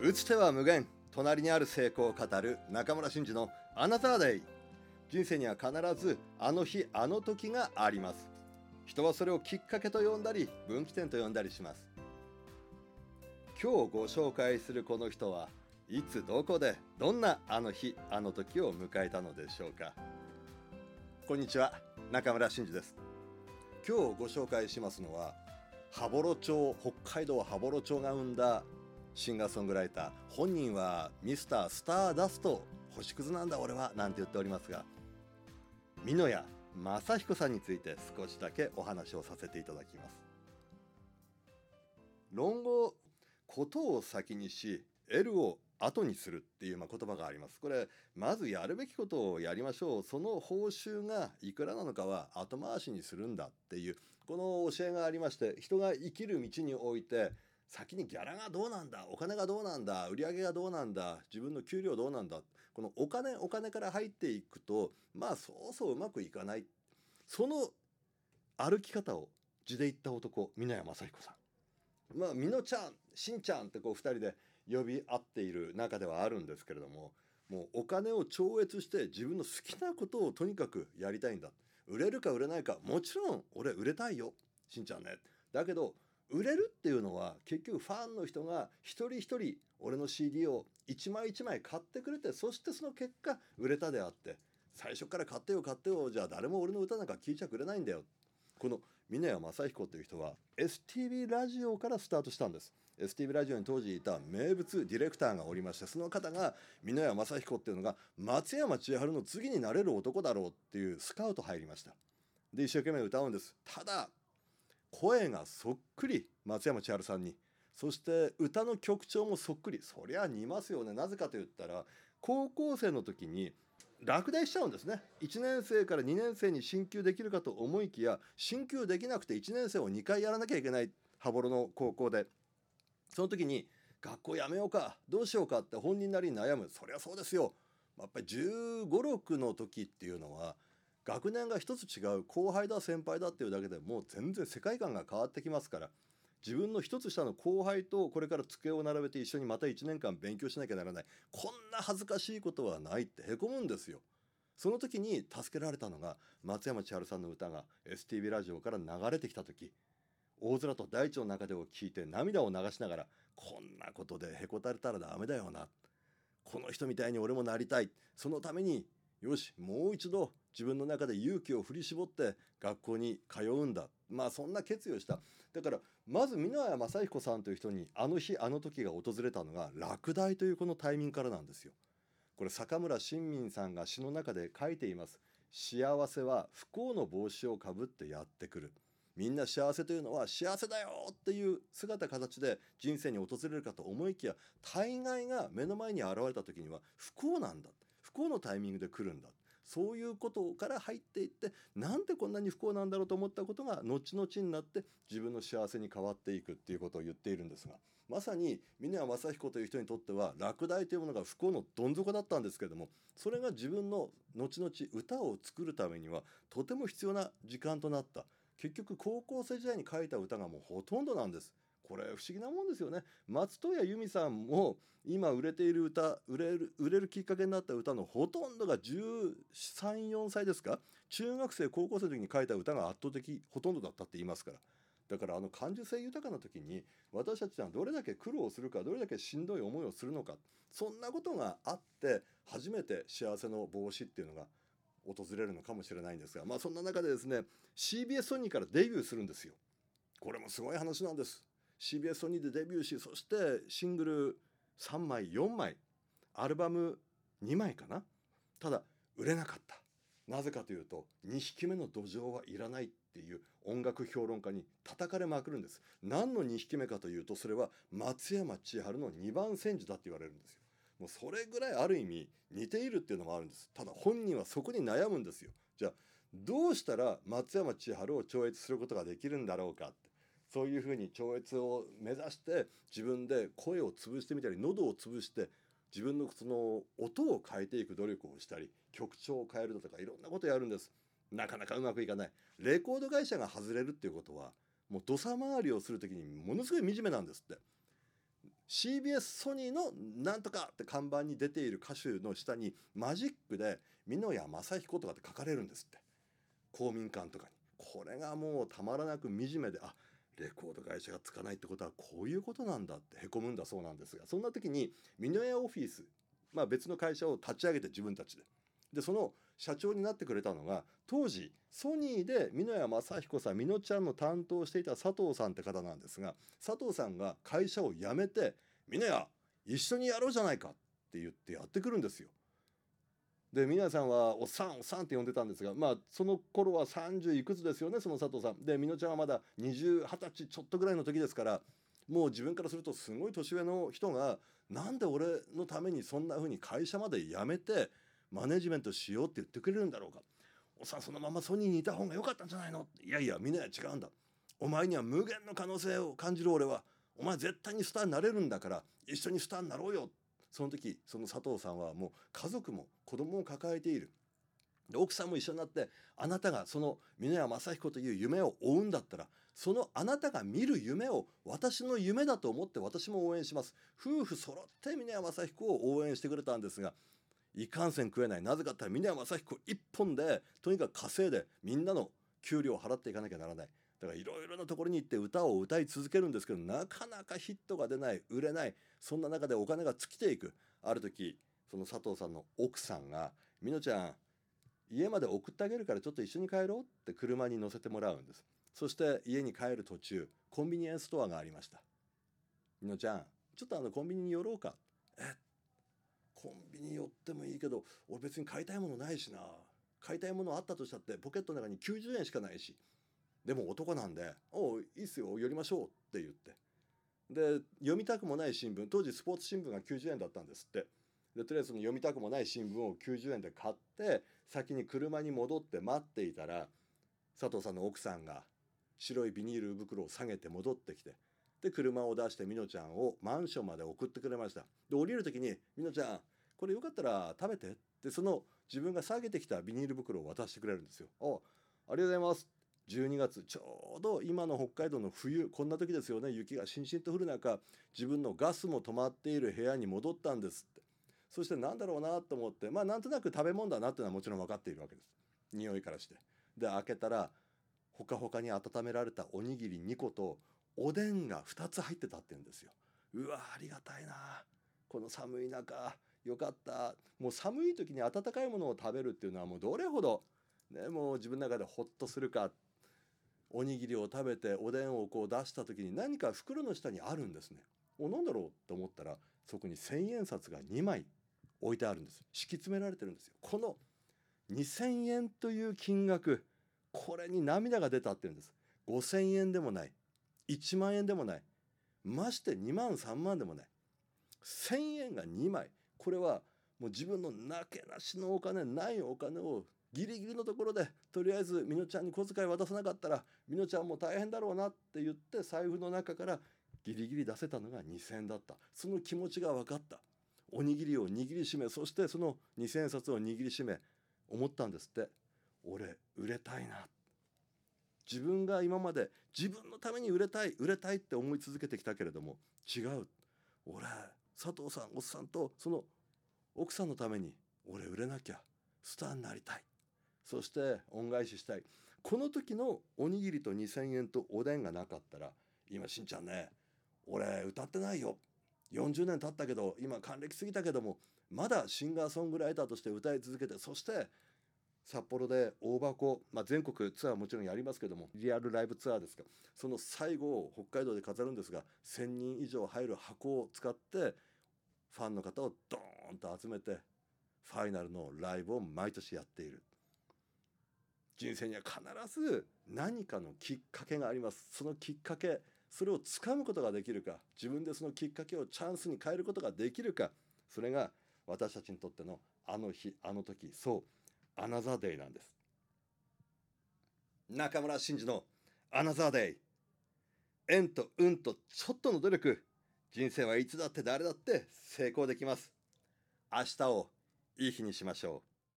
打つ手は無限。隣にある成功を語る中村真嗣のアナザーデイ。人生には必ずあの日あの時があります。人はそれをきっかけと呼んだり分岐点と呼んだりします。今日ご紹介するこの人はいつどこでどんなあの日あの時を迎えたのでしょうか。こんにちは中村真嗣です。今日ご紹介しますのは羽幌町北海道羽幌町が生んだシンガーソングライター本人はミスタースターダスト星屑なんだ俺はなんて言っておりますが美濃屋正彦さんについて少しだけお話をさせていただきます。論語ことを先にし得るを後にするっていうまあ言葉があります。これまずやるべきことをやりましょう。その報酬がいくらなのかは後回しにするんだっていうこの教えがありまして人が生きる道において先にギャラがどうなんだお金がどうなんだ売り上げがどうなんだ自分の給料どうなんだこのお金お金から入っていくとまあそうそううまくいかない。その歩き方を地で言った男美濃屋正彦さん。まあ美濃ちゃんしんちゃんってこう2人で呼び合っている中ではあるんですけれどももうお金を超越して自分の好きなことをとにかくやりたいんだ。売れるか売れないかもちろん俺売れたいよしんちゃんね。だけど売れるっていうのは結局ファンの人が一人一人俺の CD を一枚一枚買ってくれてそしてその結果売れたであって最初から買ってよ買ってよじゃあ誰も俺の歌なんか聴いちゃくれないんだよ。この峰谷正彦という人は STV ラジオからスタートしたんです。STV ラジオに当時いた名物ディレクターがおりましてその方が峰谷正彦っていうのが松山千春の次になれる男だろうっていうスカウト入りました。で一生懸命歌うんです。ただ声がそっくり松山千春さんに。そして歌の曲調もそっくり。そりゃ似ますよね。なぜかと言ったら高校生の時に落第しちゃうんですね。1年生から2年生に進級できるかと思いきや進級できなくて1年生を2回やらなきゃいけない羽幌の高校で。その時に学校やめようかどうしようかって本人なりに悩む。そりゃそうですよ。やっぱり1 5 6の時っていうのは学年が一つ違う後輩だ先輩だっていうだけでもう全然世界観が変わってきますから自分の一つ下の後輩とこれから机を並べて一緒にまた1年間勉強しなきゃならない。こんな恥ずかしいことはないってへこむんですよ。その時に助けられたのが松山千春さんの歌が STV ラジオから流れてきた時。大空と大地の中でを聞いて涙を流しながらこんなことでへこたれたらダメだよな。この人みたいに俺もなりたい。そのためによしもう一度自分の中で勇気を振り絞って学校に通うんだ。まあそんな決意をした。だからまず美濃谷正彦さんという人にあの日あの時が訪れたのが落第というこのタイミングからなんですよ。これ坂村新民さんが詩の中で書いています。幸せは不幸の帽子をかぶってやってくる。みんな幸せというのは幸せだよっていう姿形で人生に訪れるかと思いきや大概が目の前に現れた時には不幸なんだ。幸のタイミングで来るんだ。そういうことから入っていってなんでこんなに不幸なんだろうと思ったことが後々になって自分の幸せに変わっていくっていうことを言っているんですが。まさに峰谷正彦という人にとっては落第というものが不幸のどん底だったんですけれどもそれが自分の後々歌を作るためにはとても必要な時間となった。結局高校生時代に書いた歌がもうほとんどなんです。これ不思議なもんですよね松任谷由実さんも今売れている歌売れる売れるきっかけになった歌のほとんどが134歳ですか？中学生高校生の時に書いた歌が圧倒的ほとんどだったって言いますからだからあの感受性豊かな時に私たちはどれだけ苦労するかどれだけしんどい思いをするのかそんなことがあって初めて幸せの帽子っていうのが訪れるのかもしれないんですがまあそんな中でですね CBS ソニーからデビューするんですよ。これもすごい話なんです。CBS ソニーでデビューしそしてシングル3枚4枚アルバム2枚かな。ただ売れなかった。なぜかというと2匹目の土壌はいらないっていう音楽評論家に叩かれまくるんです。何の2匹目かというとそれは松山千春の2番煎じだって言われるんですよ。もうそれぐらいある意味似ているっていうのもあるんです。ただ本人はそこに悩むんですよ。じゃあどうしたら松山千春を超越することができるんだろうかって。そういうふうに超越を目指して自分で声を潰してみたり喉を潰して自分のその音を変えていく努力をしたり曲調を変えるだとかいろんなことやるんです。なかなかうまくいかない。レコード会社が外れるっていうことはもう土佐回りをする時にものすごい惨めなんですって。CBS ソニーのなんとかって看板に出ている歌手の下にマジックで美濃屋正彦とかって書かれるんですって。公民館とかに。これがもうたまらなく惨めであレコード会社がつかないってことはこういうことなんだってへこむんだそうなんですがそんな時に美濃屋オフィスまあ別の会社を立ち上げて自分たちででその社長になってくれたのが当時ソニーで美濃屋正彦さん美濃ちゃんの担当していた佐藤さんって方なんですが佐藤さんが会社を辞めて「美濃屋一緒にやろうじゃないか」って言ってやってくるんですよ。で皆さんはおっさんおっさんって呼んでたんですがまあその頃は30いくつですよねその佐藤さん。で美濃ちゃんはまだ2020歳ちょっとぐらいの時ですからもう自分からするとすごい年上の人がなんで俺のためにそんな風に会社まで辞めてマネジメントしようって言ってくれるんだろうか。おっさんそのままソニーにいた方が良かったんじゃないの？いやいやみんな違うんだ。お前には無限の可能性を感じる俺は。お前絶対にスターになれるんだから一緒にスターになろうよ。その時その佐藤さんはもう家族も子供を抱えている。で奥さんも一緒になってあなたがその峰屋正彦という夢を追うんだったらそのあなたが見る夢を私の夢だと思って私も応援します。夫婦揃って峰屋正彦を応援してくれたんですがいかんせん食えない。なぜかって言ったら峰屋正彦一本でとにかく稼いでみんなの給料を払っていかなきゃならない。だからいろいろなところに行って歌を歌い続けるんですけどなかなかヒットが出ない売れないそんな中でお金が尽きていく。ある時その佐藤さんの奥さんが「みのちゃん家まで送ってあげるからちょっと一緒に帰ろう」って車に乗せてもらうんです。そして家に帰る途中コンビニエンスストアがありました「みのちゃんちょっとあのコンビニに寄ろうか」えコンビニ寄ってもいいけど俺別に買いたいものないしな。買いたいものあったとしたってポケットの中に90円しかないしでも男なんで「おういいっすよ寄りましょう」って言って。で読みたくもない新聞当時スポーツ新聞が90円だったんですって。でとりあえず読みたくもない新聞を90円で買って先に車に戻って待っていたら佐藤さんの奥さんが白いビニール袋を下げて戻ってきてで車を出してみのちゃんをマンションまで送ってくれました。で降りる時に「みのちゃんこれよかったら食べて」ってその自分が下げてきたビニール袋を渡してくれるんですよ。あありがとうございます。12月ちょうど今の北海道の冬こんな時ですよね。雪がしんしんと降る中自分のガスも止まっている部屋に戻ったんですって。そして何だろうなと思ってまあなんとなく食べ物だなっていうのはもちろん分かっているわけです。匂いからして。で開けたらほかほかに温められたおにぎり2個とおでんが2つ入ってたって言うんですよ。うわありがたいな。この寒い中よかった。もう寒い時に温かいものを食べるっていうのはもうどれほどねもう自分の中でホッとするかおにぎりを食べておでんをこう出した時に何か袋の下にあるんですね。お何だろうと思ったらそこに千円札が2枚置いてあるんです。敷き詰められてるんですよ。この2000円という金額これに涙が出たっていうんです。5000円でもない。1万円でもない。まして2万3万でもない。1000円が2枚。これはもう自分のなけなしのお金ないお金をギリギリのところでとりあえずみのちゃんに小遣い渡さなかったらみのちゃんも大変だろうなって言って財布の中からギリギリ出せたのが2,000円だった。その気持ちが分かった。おにぎりを握りしめそしてその2,000円札を握りしめ思ったんですって。俺売れたいな。自分が今まで自分のために売れたい売れたいって思い続けてきたけれども違う。俺佐藤さんおっさんとその奥さんのために俺売れなきゃスターになりたい。そして恩返ししたい。この時のおにぎりと2,000円とおでんがなかったら今しんちゃんね俺歌ってないよ。40年経ったけど今還暦過ぎたけどもまだシンガーソングライターとして歌い続けてそして札幌で大箱、まあ、全国ツアーもちろんやりますけどもリアルライブツアーですか。その最後を北海道で飾るんですが1,000人以上入る箱を使ってファンの方をドーンと集めてファイナルのライブを毎年やっている。人生には必ず何かのきっかけがあります。そのきっかけそれをつかむことができるか自分でそのきっかけをチャンスに変えることができるかそれが私たちにとってのあの日あの時そうアナザーデイなんです。中村真二のアナザーデイ縁と運とちょっとの努力。人生はいつだって誰だって成功できます。明日をいい日にしましょう。